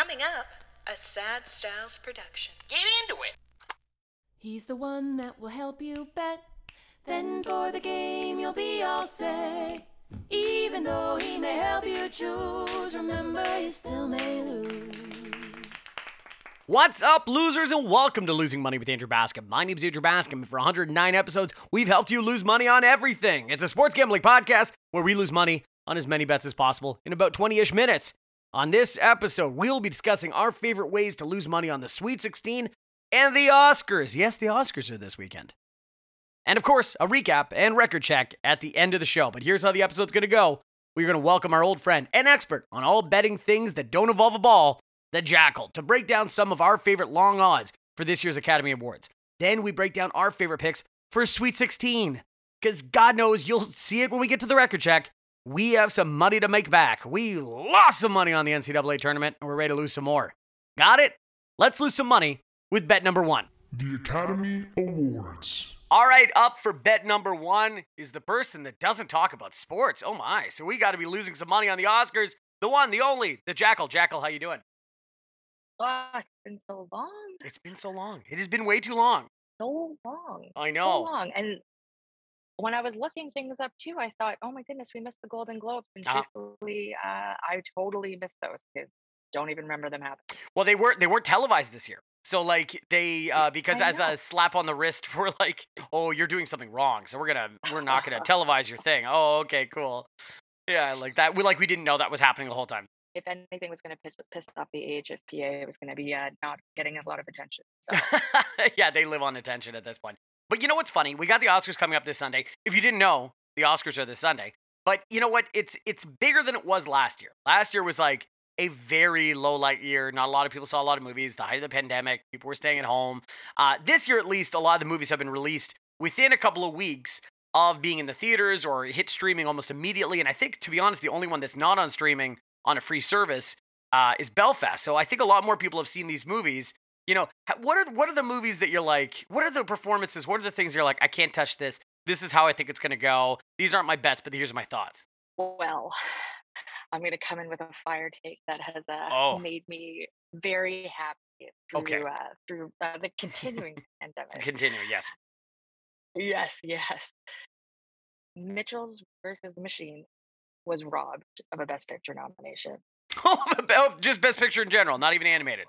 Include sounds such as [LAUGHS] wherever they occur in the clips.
Coming up, a Sad Styles production. Get into it. He's the one that will help you bet. Then for the game, you'll be all set. Even though he may help you choose, remember you still may lose. What's up, losers, and welcome to Losing Money with Andrew Bascom. My name's Andrew Bascom, and for 109 episodes, we've helped you lose money on everything. It's a sports gambling podcast where we lose money on as many bets as possible in about 20 ish minutes. On this episode, we'll be discussing our favorite ways to lose money on the Sweet 16 and the Oscars. Yes, the Oscars are this weekend. And of course, a recap and record check at the end of the show. But here's how the episode's gonna go. We're gonna welcome our old friend and expert on all betting things that don't involve a ball, the Jackal, to break down some of our favorite long odds for this year's Academy Awards. Then we break down our favorite picks for Sweet 16. Because God knows you'll see it when we get to the record check. We have some money to make back. We lost some money on the NCAA tournament, and we're ready to lose some more. Got it? Let's lose some money with bet number one. The Academy Awards. All right, up for bet number one is the person that doesn't talk about sports. Oh my! So we got to be losing some money on the Oscars. The one, the only, the Jackal. Jackal, how you doing? Oh, it's been so long. It's been so long. It has been way too long. So long. I know. So long. And when I was looking things up too, I thought, oh my goodness, we missed the Golden Globes. And Ah. truthfully, uh, I totally missed those because don't even remember them happening. Well, they weren't. They weren't televised this year. So like they uh because as a slap on the wrist [LAUGHS] for like, oh, you're doing something wrong. So we're gonna we're not gonna [LAUGHS] televise your thing. Oh, okay, cool. Yeah, like that. We like we didn't know that was happening the whole time. If anything was going to piss, piss off the AHFPA, it was going to be uh, not getting a lot of attention. So [LAUGHS] yeah, they live on attention at this point. But you know what's funny? We got the Oscars coming up this Sunday. If you didn't know, the Oscars are this Sunday. But you know what? It's it's bigger than it was last year. Last year was like a very low light year. Not a lot of people saw a lot of movies. The height of the pandemic, people were staying at home. Uh, this year, at least, a lot of the movies have been released within a couple of weeks of being in the theaters or hit streaming almost immediately. And I think, to be honest, the only one that's not on streaming on a free service uh, is Belfast. So I think a lot more people have seen these movies. You know, what are what are the movies that you're like? What are the performances? What are the things you're like? I can't touch this. This is how I think it's gonna go. These aren't my bets, but here's my thoughts. well, [SIGHS] I'm going to come in with a fire take that has uh, Oh. made me very happy through, Okay. uh, through uh, the [LAUGHS] continuing pandemic. Continue. Yes. Yes, yes. Mitchell's versus the Machine was robbed of a Best Picture nomination. [LAUGHS] Oh, just Best Picture in general, not even animated.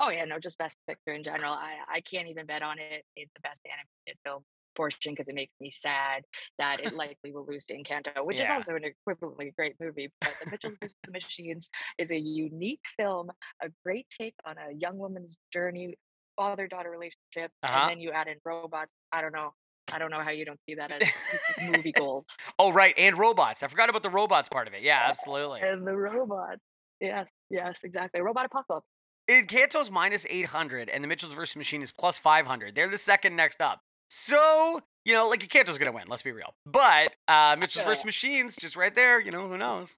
Oh yeah, no, just Best Picture in general. I I can't even bet on it. It's the best animated film portion because it makes me sad that it [LAUGHS] likely will lose to Encanto, which is also an equivalently great movie. But The Mitchells vs. the Machines is a unique film, a great take on a young woman's journey, father-daughter relationship, Uh-huh. and then you add in robots. I don't know. I don't know how you don't see that as [LAUGHS] movie gold. Oh, right, and robots. I forgot about the robots part of it. Yeah, absolutely. And the robots. Yes, yes, exactly. Robot apocalypse. Encanto's minus 800, and the Mitchells versus Machine is plus 500. They're the second next up. So, you know, like Encanto's gonna win, let's be real. But uh, Mitchells versus Machines, just right there, you know, who knows?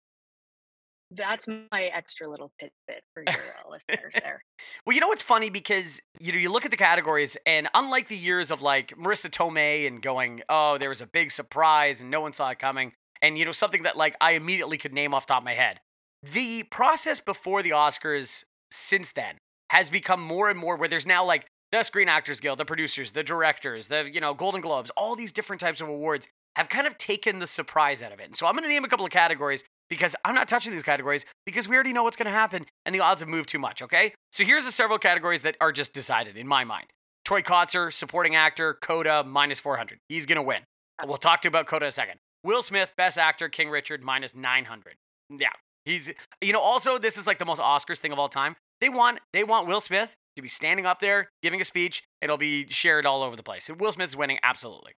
That's my extra little tidbit for your [LAUGHS] listeners there. Well, you know what's funny because you know you look at the categories, and unlike the years of like Marisa Tomei and going, oh, there was a big surprise and no one saw it coming, and you know something that like I immediately could name off the top of my head. The process before the Oscars since then has become more and more where there's now like the Screen Actors Guild, the producers, the directors, the you know Golden Globes, all these different types of awards have kind of taken the surprise out of it. And so I'm going to name a couple of categories because I'm not touching these categories because we already know what's going to happen and the odds have moved too much, okay? So here's the several categories that are just decided in my mind. Troy Kotsur, supporting actor, Coda, minus 400. He's going to win. We'll talk to you about Coda in a second. Will Smith, best actor, King Richard, minus 900. Yeah. He's, you know, also, this is like the most Oscars thing of all time. They want, they want Will Smith to be standing up there, giving a speech. It'll be shared all over the place. And Will Smith's winning, absolutely.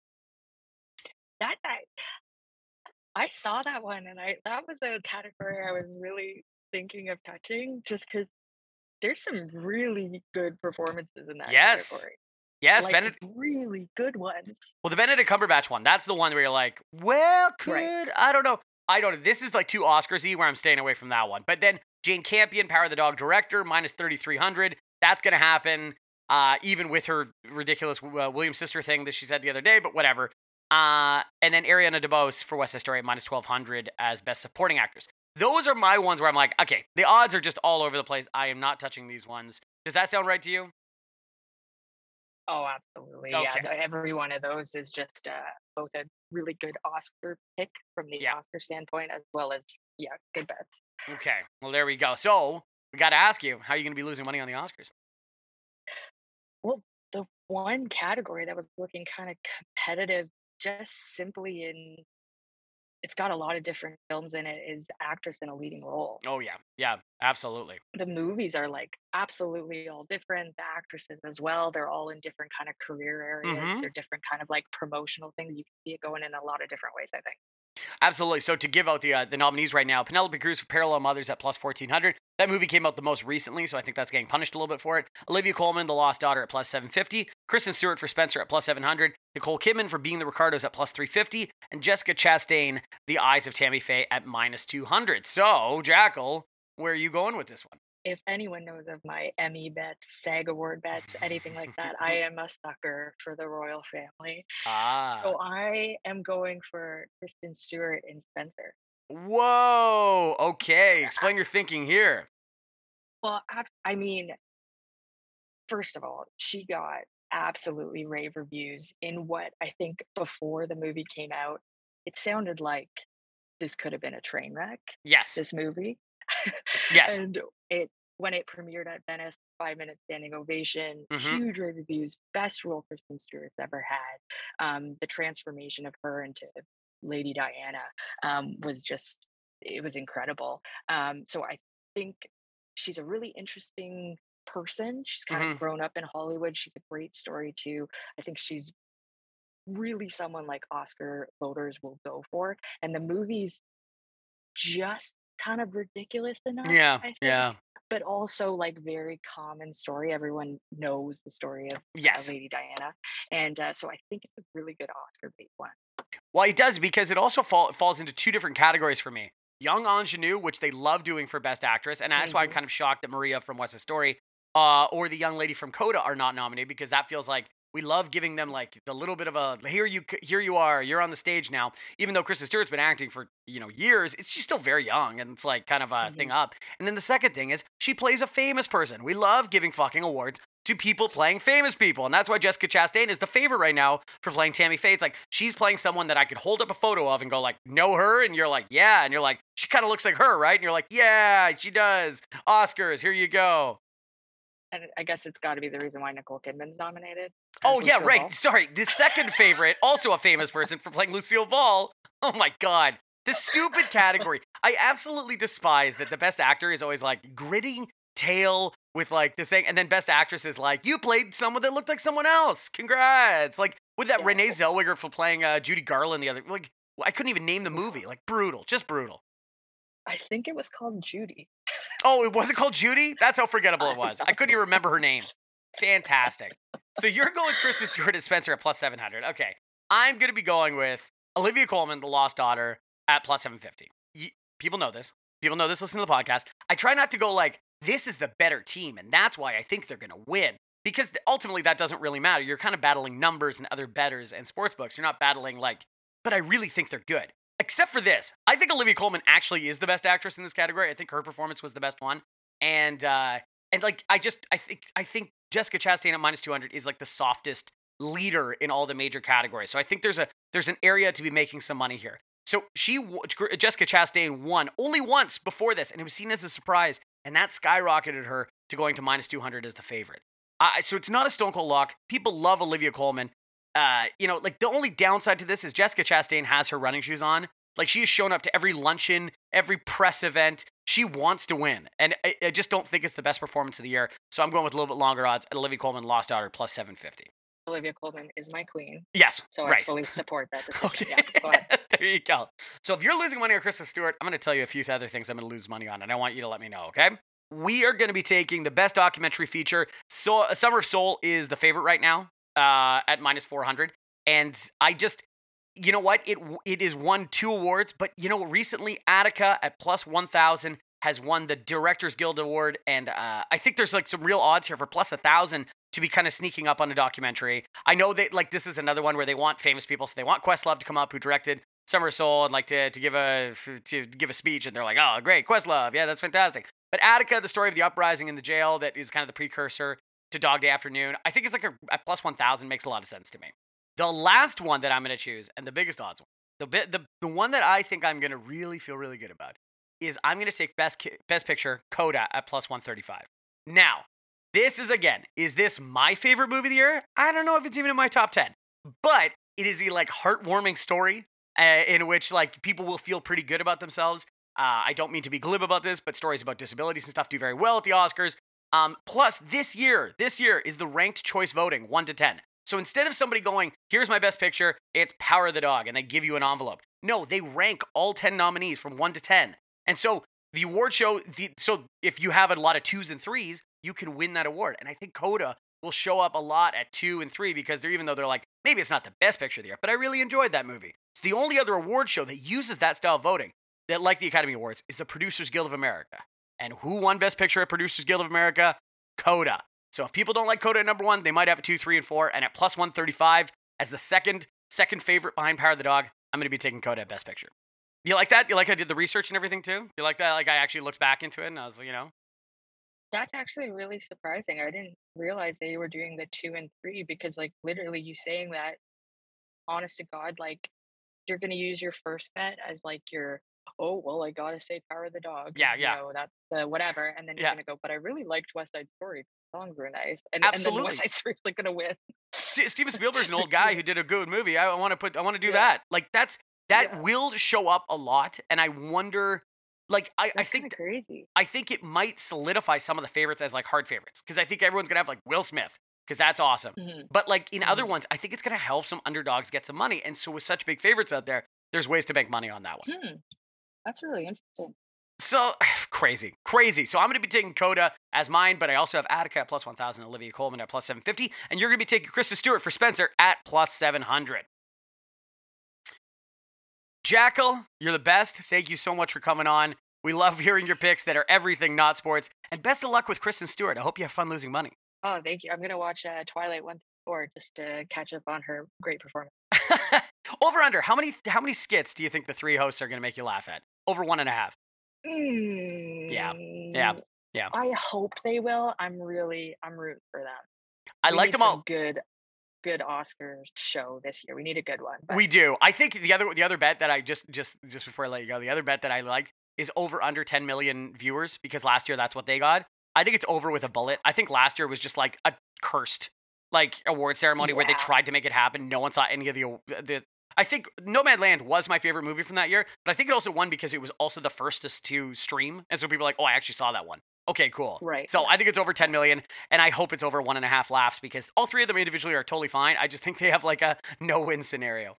That I, I saw that one, and I that was a category I was really thinking of touching, just because there's some really good performances in that Yes. category. Yes, like Benedict. really good ones. Well, the Benedict Cumberbatch one, that's the one where you're like, well, could Right. I don't know. I don't know. This is like too Oscarsy where I'm staying away from that one. But then Jane Campion, Power of the Dog director, minus 3,300. That's going to happen, uh, even with her ridiculous uh, William sister thing that she said the other day, but whatever. Uh, and then Ariana DeBose for West Side Story at minus 1,200 as Best Supporting Actress. those are my ones where I'm like, okay, the odds are just all over the place. I am not touching these ones. Does that sound right to you? Oh, absolutely. Okay. Yeah, every one of those is just uh, both a really good Oscar pick from the Yeah. Oscar standpoint, as well as yeah, good bets. Okay. Well, there we go. So we got to ask you, how are you going to be losing money on the Oscars? Well, the one category that was looking kind of competitive, just simply in it's got a lot of different films in it, is actress in a leading role. Oh yeah, yeah, absolutely. The movies are like absolutely all different. The actresses as well, they're all in different kind of career areas. Mhm. They're different kind of like promotional things. You can see it going in a lot of different ways. I think. Absolutely. So to give out the uh, the nominees right now, Penelope Cruz for Parallel Mothers at plus fourteen hundred. That movie came out the most recently, so I think that's getting punished a little bit for it. Olivia Colman, The Lost Daughter at plus seven fifty. Kristen Stewart for Spencer at plus seven hundred. Nicole Kidman for Being the Ricardos at plus three fifty, and Jessica Chastain, The Eyes of Tammy Faye at minus two hundred. So Jackal, where are you going with this one? If anyone knows of my Emmy bets, SAG award bets, anything like that, I [LAUGHS] am a sucker for the royal family. Ah. So I am going for Kristen Stewart and Spencer. Whoa. Okay. Explain your thinking here. Well, I mean, first of all, she got absolutely rave reviews in what I think before the movie came out, it sounded like this could have been a train wreck, Yes. this movie. Yes. [LAUGHS] and it when it premiered at Venice, five minute standing ovation, Mhm. huge reviews, best role Kristen Stewart's ever had. Um, the transformation of her into Lady Diana um, was just it was incredible. Um, so I think she's a really interesting person. She's kind Mhm. of grown up in Hollywood. She's a great story too. I think she's really someone like Oscar voters will go for. And the movie's just kind of ridiculous enough. Yeah. I think, Yeah. But also like very common story. Everyone knows the story of uh, Lady Diana. And uh, so I think it's a really good Oscar bait one. Well, it does because it also fall, falls into two different categories for me. Young ingenue, which they love doing for Best Actress, and that's why I'm Mhm. kind of shocked that Maria from West Side Story uh, or the young lady from Coda are not nominated because that feels like we love giving them like the little bit of a here you here you are you're on the stage now. Even though Kristen Stewart's been acting for you know years, it's she's still very young and it's like kind of a thing mm-hmm. up. And then the second thing is she plays a famous person. We love giving fucking awards to people playing famous people. And that's why Jessica Chastain is the favorite right now for playing Tammy Faye. It's like she's playing someone that I could hold up a photo of and go like, know her? And you're like, yeah. And you're like, she kind of looks like her, right? And you're like, yeah, she does. Oscars, here you go. And I guess it's got to be the reason why Nicole Kidman's nominated. Oh, yeah, Lucille right. Ball. Sorry. The second favorite, also a famous person for playing Lucille Ball. Oh my God. This stupid category. I absolutely despise that the best actor is always like gritty tale with like this thing. And then best actress is like, you played someone that looked like someone else. Congrats. Like with that Yeah. Renee Zellweger for playing uh, Judy Garland the other, like, I couldn't even name the movie. Like brutal, just brutal. I think it was called Judy. Oh, it wasn't called Judy? That's how forgettable it [LAUGHS] was. I couldn't even remember her name. Fantastic. So you're going Kristen Stewart and Spencer at plus 700. Okay. I'm going to be going with Olivia Colman, The Lost Daughter, at plus 750. Y- people know this. People know this listen to the podcast. I try not to go like, this is the better team, and that's why I think they're going to win. Because ultimately, that doesn't really matter. You're kind of battling numbers and other betters and sports books. You're not battling like, but I really think they're good. Except for this, I think Olivia Colman actually is the best actress in this category. I think her performance was the best one, and uh, and like I just I think I think Jessica Chastain at minus two hundred is like the softest leader in all the major categories. So I think there's a there's an area to be making some money here. So she Jessica Chastain won only once before this, and it was seen as a surprise, and that skyrocketed her to going to minus two hundred as the favorite. Uh, so it's not a stone cold lock. People love Olivia Colman. Uh, you know, like the only downside to this is Jessica Chastain has her running shoes on. Like she has shown up to every luncheon, every press event. She wants to win, and I, I just don't think it's the best performance of the year. So I'm going with a little bit longer odds at Olivia Colman, Lost Daughter, plus 750. Olivia Colman is my queen. Yes, So I right. fully [LAUGHS] support that decision. Okay, Yeah, go ahead. [LAUGHS] there you go. So if you're losing money on Kristen Stewart, I'm going to tell you a few other things I'm going to lose money on, and I want you to let me know. Okay? We are going to be taking the best documentary feature. So Summer of Soul is the favorite right now uh, at minus 400, and I just. You know what? It it is won two awards, but you know recently Attica at plus one thousand has won the Directors Guild Award, and uh, I think there's like some real odds here for plus a thousand to be kind of sneaking up on a documentary. I know that like this is another one where they want famous people, so they want Questlove to come up, who directed Summer Soul and like to, to give a to give a speech, and they're like, "Oh, great, Questlove, yeah, that's fantastic." But Attica, the story of the uprising in the jail, that is kind of the precursor to Dog Day Afternoon. I think it's like a, a plus one thousand makes a lot of sense to me. The last one that I'm going to choose, and the biggest odds one, the bit the the one that I think I'm going to really feel really good about is I'm going to take best Ki- best picture Coda at plus 135. Now, this is again, is this my favorite movie of the year? I don't know if it's even in my top 10, but it is a like heartwarming story uh, in which like people will feel pretty good about themselves. Uh, I don't mean to be glib about this, but stories about disabilities and stuff do very well at the Oscars. Um, plus, this year, this year is the ranked choice voting, one to ten. So instead of somebody going, "Here's my best picture," it's Power of the Dog, and they give you an envelope. No, they rank all ten nominees from one to ten, and so the award show. The, so if you have a lot of twos and threes, you can win that award. And I think Coda will show up a lot at two and three because they're even though they're like maybe it's not the best picture of the year, but I really enjoyed that movie. It's the only other award show that uses that style of voting that, like the Academy Awards, is the Producers Guild of America. And who won Best Picture at Producers Guild of America? Coda. So if people don't like Coda at number one, they might have it two, three, and four. And at plus 135 as the second second favorite behind Power of the Dog, I'm going to be taking Coda at Best Picture. You like that? You like I did the research and everything too? You like that? Like I actually looked back into it and I was, like, you know, That's actually really surprising. I didn't realize they were doing the two and three because, like, literally, you saying that, honest to God, like, you're gonna use your first bet as like your, oh well, I gotta say Power of the dog Yeah, you yeah. know, that's the whatever, and then you're Yeah. gonna go, but I really liked West Side Story. Songs were nice, and and then West Side Story's like gonna win. Steven [LAUGHS] Spielberg's an old guy who did a good movie. I want to put I want to do Yeah. that. Like that's that Yeah. will show up a lot and I wonder like I, I think crazy. I think it might solidify some of the favorites as like hard favorites because I think everyone's gonna have like Will Smith because that's awesome. Mhm. But like in other Mhm. ones, I think it's gonna help some underdogs get some money. And so with such big favorites out there, there's ways to make money on that one. Hmm. That's really interesting. So [SIGHS] crazy, crazy. So I'm gonna be taking Coda as mine, but I also have Attica at plus 1,000, Olivia Colman at plus 750, and you're gonna be taking Kristen Stewart for Spencer at plus 700. Jackal, you're the best. Thank you so much for coming on. We love [LAUGHS] hearing your picks that are everything not sports. And best of luck with Kristen Stewart. I hope you have fun losing money. Oh, thank you. I'm gonna watch uh, Twilight one through four just to catch up on her great performance. Over under, how many how many skits do you think the three hosts are gonna make you laugh at? Over one and a half. yeah, Mm, yeah. I hope they will. I'm really, I'm rooting for them. I We liked need them all. Good, good Oscar show this year. We need a good one. but- We do. I think the other the other bet that I just just just before I let you go, the other bet that I liked is over under 10 million viewers because last year that's what they got. I think it's over with a bullet. I think last year was just like a cursed like award ceremony where they tried to make it happen. No one saw any of the the. I think Nomadland was my favorite movie from that year, but I think it also won because it was also the firstest to stream, and so people are like, "Oh, I actually saw that one." Okay, cool. Right, So. I think it's over 10 million, and I hope it's over one and a half laughs because all three of them individually are totally fine. I just think they have like a no-win scenario.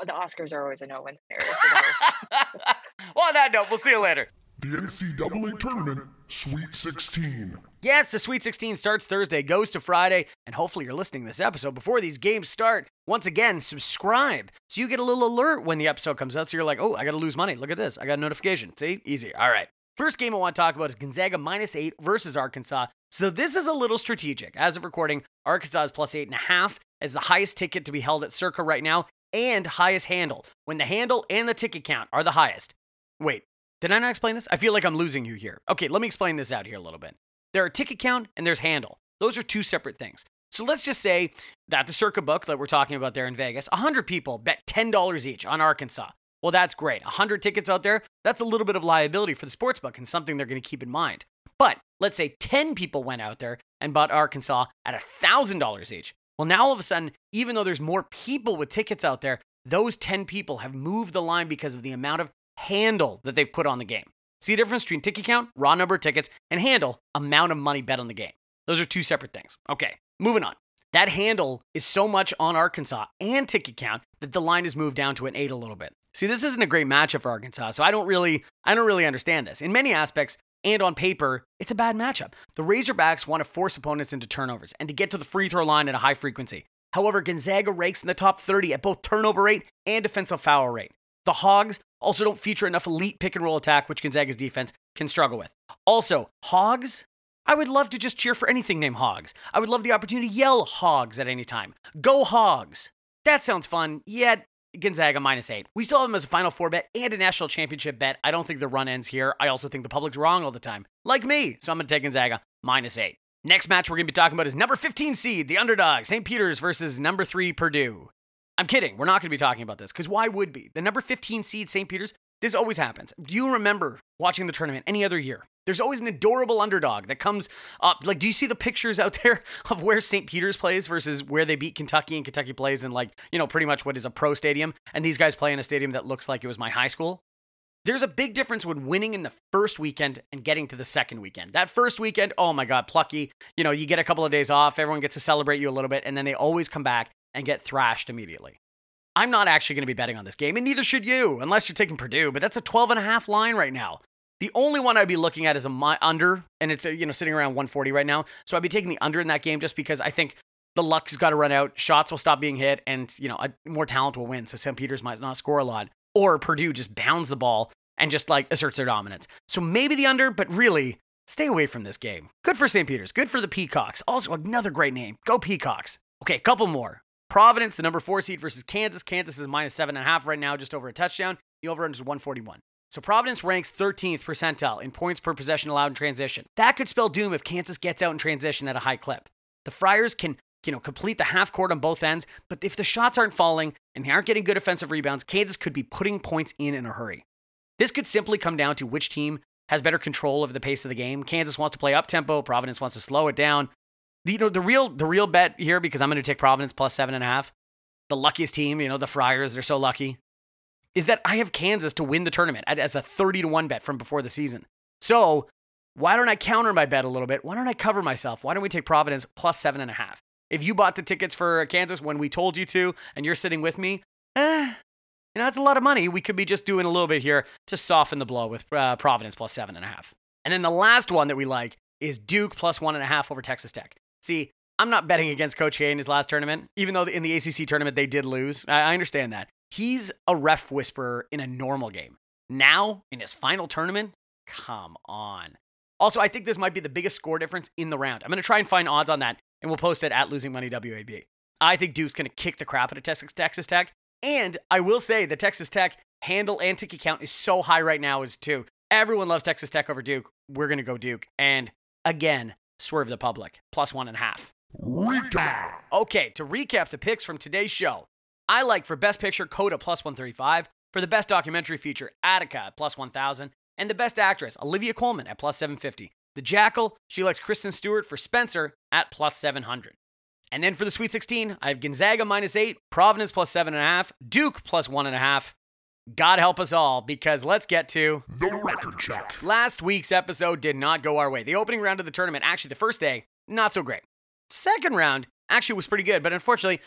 Oh, the Oscars are always a no-win scenario for the host. [LAUGHS] well, on that note, we'll see you later. The NCAA Tournament Sweet 16. Yes, the Sweet 16 starts Thursday, goes to Friday, and hopefully you're listening this episode before these games start. Once again, subscribe so you get a little alert when the episode comes out. So you're like, oh, I got to lose money. Look at this. I got a notification. See? Easy. All right. First game I want to talk about is Gonzaga minus eight versus Arkansas. So this is a little strategic. As of recording, Arkansas is plus eight and a half as the highest ticket to be held at Circa right now and highest handle. When the handle and the ticket count are the highest. Wait, did I not explain this? I feel like I'm losing you here. Okay, let me explain this out here a little bit. There are ticket count and there's handle. Those are two separate things. So let's just say that the Circa book that we're talking about there in Vegas, 100 people bet $10 each on Arkansas. Well, that's great. 100 tickets out there, that's a little bit of liability for the sports book and something they're going to keep in mind. But let's say 10 people went out there and bought Arkansas at $1,000 each. Well, now all of a sudden, even though there's more people with tickets out there, those 10 people have moved the line because of the amount of handle that they've put on the game. See the difference between ticket count, raw number of tickets, and handle, amount of money bet on the game. Those are two separate things. Okay, moving on. That handle is so much on Arkansas and ticket count that the line has moved down to an eight a little bit. See, this isn't a great matchup for Arkansas, so I don't really, I don't really understand this. In many aspects, and on paper, it's a bad matchup. The Razorbacks want to force opponents into turnovers and to get to the free throw line at a high frequency. However, Gonzaga ranks in the top 30 at both turnover rate and defensive foul rate. The Hogs also don't feature enough elite pick and roll attack, which Gonzaga's defense can struggle with. Also, Hogs, I would love to just cheer for anything named Hogs. I would love the opportunity to yell Hogs at any time. Go Hogs! That sounds fun, yet Gonzaga minus eight. We still have them as a Final Four bet and a national championship bet. I don't think the run ends here. I also think the public's wrong all the time, like me. So I'm going to take Gonzaga minus eight. Next match we're going to be talking about is number 15 seed, the underdog, St. Peter's versus number three, Purdue. I'm kidding. We're not going to be talking about this because why would be? The number 15 seed, St. Peter's, this always happens. Do you remember watching the tournament any other year? There's always an adorable underdog that comes up. Like, do you see the pictures out [LAUGHS] there of where St. Peter's plays versus where they beat Kentucky and Kentucky plays in, like, you know, pretty much what is a pro stadium? And these guys play in a stadium that looks like it was my high school? There's a big difference when winning in the first weekend and getting to the second weekend. That first weekend, oh my God, plucky. You know, you get a couple of days off, everyone gets to celebrate you a little bit, and then they always come back and get thrashed immediately. I'm not actually going to be betting on this game, and neither should you, unless you're taking Purdue, but that's a 12 and a half line right now. The only one I'd be looking at is a my, under, and it's uh, you know sitting around 140 right now. So I'd be taking the under in that game just because I think the luck's got to run out, shots will stop being hit, and you know a, more talent will win. So St. Peter's might not score a lot, or Purdue just bounds the ball and just like asserts their dominance. So maybe the under, but really stay away from this game. Good for St. Peter's, good for the Peacocks. Also another great name. Go Peacocks. Okay, couple more. Providence, the number four seed versus Kansas. Kansas is minus seven and a half right now, just over a touchdown. The over under is 141. So Providence ranks 13th percentile in points per possession allowed in transition. That could spell doom if Kansas gets out in transition at a high clip. The Friars can, you know, complete the half court on both ends, but if the shots aren't falling and they aren't getting good offensive rebounds, Kansas could be putting points in in a hurry. This could simply come down to which team has better control of the pace of the game. Kansas wants to play up tempo, Providence wants to slow it down. The, you know, the real the real bet here, because I'm going to take Providence plus seven and a half. The luckiest team, you know, the Friars, they're so lucky is that I have Kansas to win the tournament as a 30 to 1 bet from before the season. So why don't I counter my bet a little bit? Why don't I cover myself? Why don't we take Providence plus seven and a half? If you bought the tickets for Kansas when we told you to and you're sitting with me, eh, you know, that's a lot of money. We could be just doing a little bit here to soften the blow with uh, Providence plus seven and a half. And then the last one that we like is Duke plus one and a half over Texas Tech. See, I'm not betting against Coach K in his last tournament, even though in the ACC tournament they did lose. I understand that. He's a ref whisperer in a normal game. Now, in his final tournament, come on. Also, I think this might be the biggest score difference in the round. I'm going to try and find odds on that, and we'll post it at Losing Money WAB. I think Duke's going to kick the crap out of Texas, Texas Tech. And I will say the Texas Tech handle and ticket count is so high right now as too. Everyone loves Texas Tech over Duke. We're going to go Duke. And again, swerve the public, plus one and a half. Recap. Okay, to recap the picks from today's show, I like for Best Picture, Coda plus 135, for the Best Documentary Feature, Attica at plus 1000, and the Best Actress, Olivia Colman at plus 750. The Jackal, she likes Kristen Stewart for Spencer at plus 700. And then for the Sweet 16, I have Gonzaga minus 8, Providence plus 7.5, Duke plus 1.5. God help us all, because let's get to The record check. Last week's episode did not go our way. The opening round of the tournament, actually the first day, not so great. Second round actually was pretty good, but unfortunately,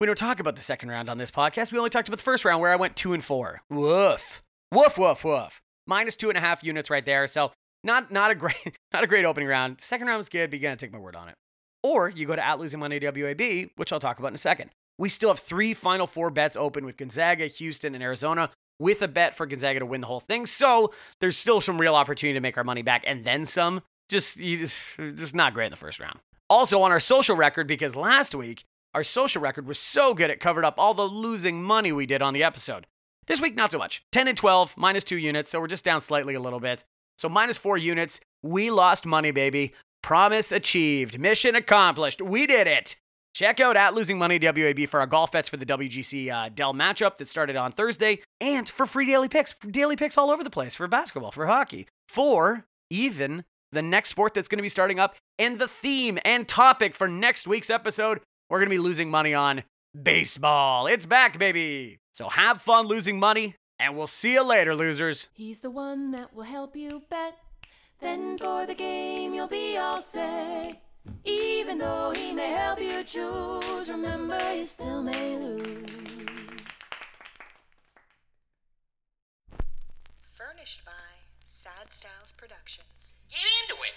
we don't talk about the second round on this podcast. We only talked about the first round where I went two and four. Woof. Woof, woof, woof. Minus two and a half units right there. So not not a great [LAUGHS] not a great opening round. Second round was good, but you gotta take my word on it. Or you go to at losing money WAB, which I'll talk about in a second. We still have three final four bets open with Gonzaga, Houston, and Arizona, with a bet for Gonzaga to win the whole thing. So there's still some real opportunity to make our money back and then some. Just, just not great in the first round. Also on our social record, because last week our social record was so good it covered up all the losing money we did on the episode. This week, not so much. 10 and 12, minus two units, so we're just down slightly a little bit. So minus four units. We lost money, baby. Promise achieved. Mission accomplished. We did it. Check out at Losing Money WAB for our golf bets for the WGC uh, Dell matchup that started on Thursday, and for free daily picks, daily picks all over the place for basketball, for hockey, for even the next sport that's going to be starting up, and the theme and topic for next week's episode. We're going to be losing money on baseball. It's back, baby. So have fun losing money, and we'll see you later, losers. He's the one that will help you bet. Then for the game, you'll be all set. Even though he may help you choose, remember you still may lose. Furnished by Sad Styles Productions. Get into it.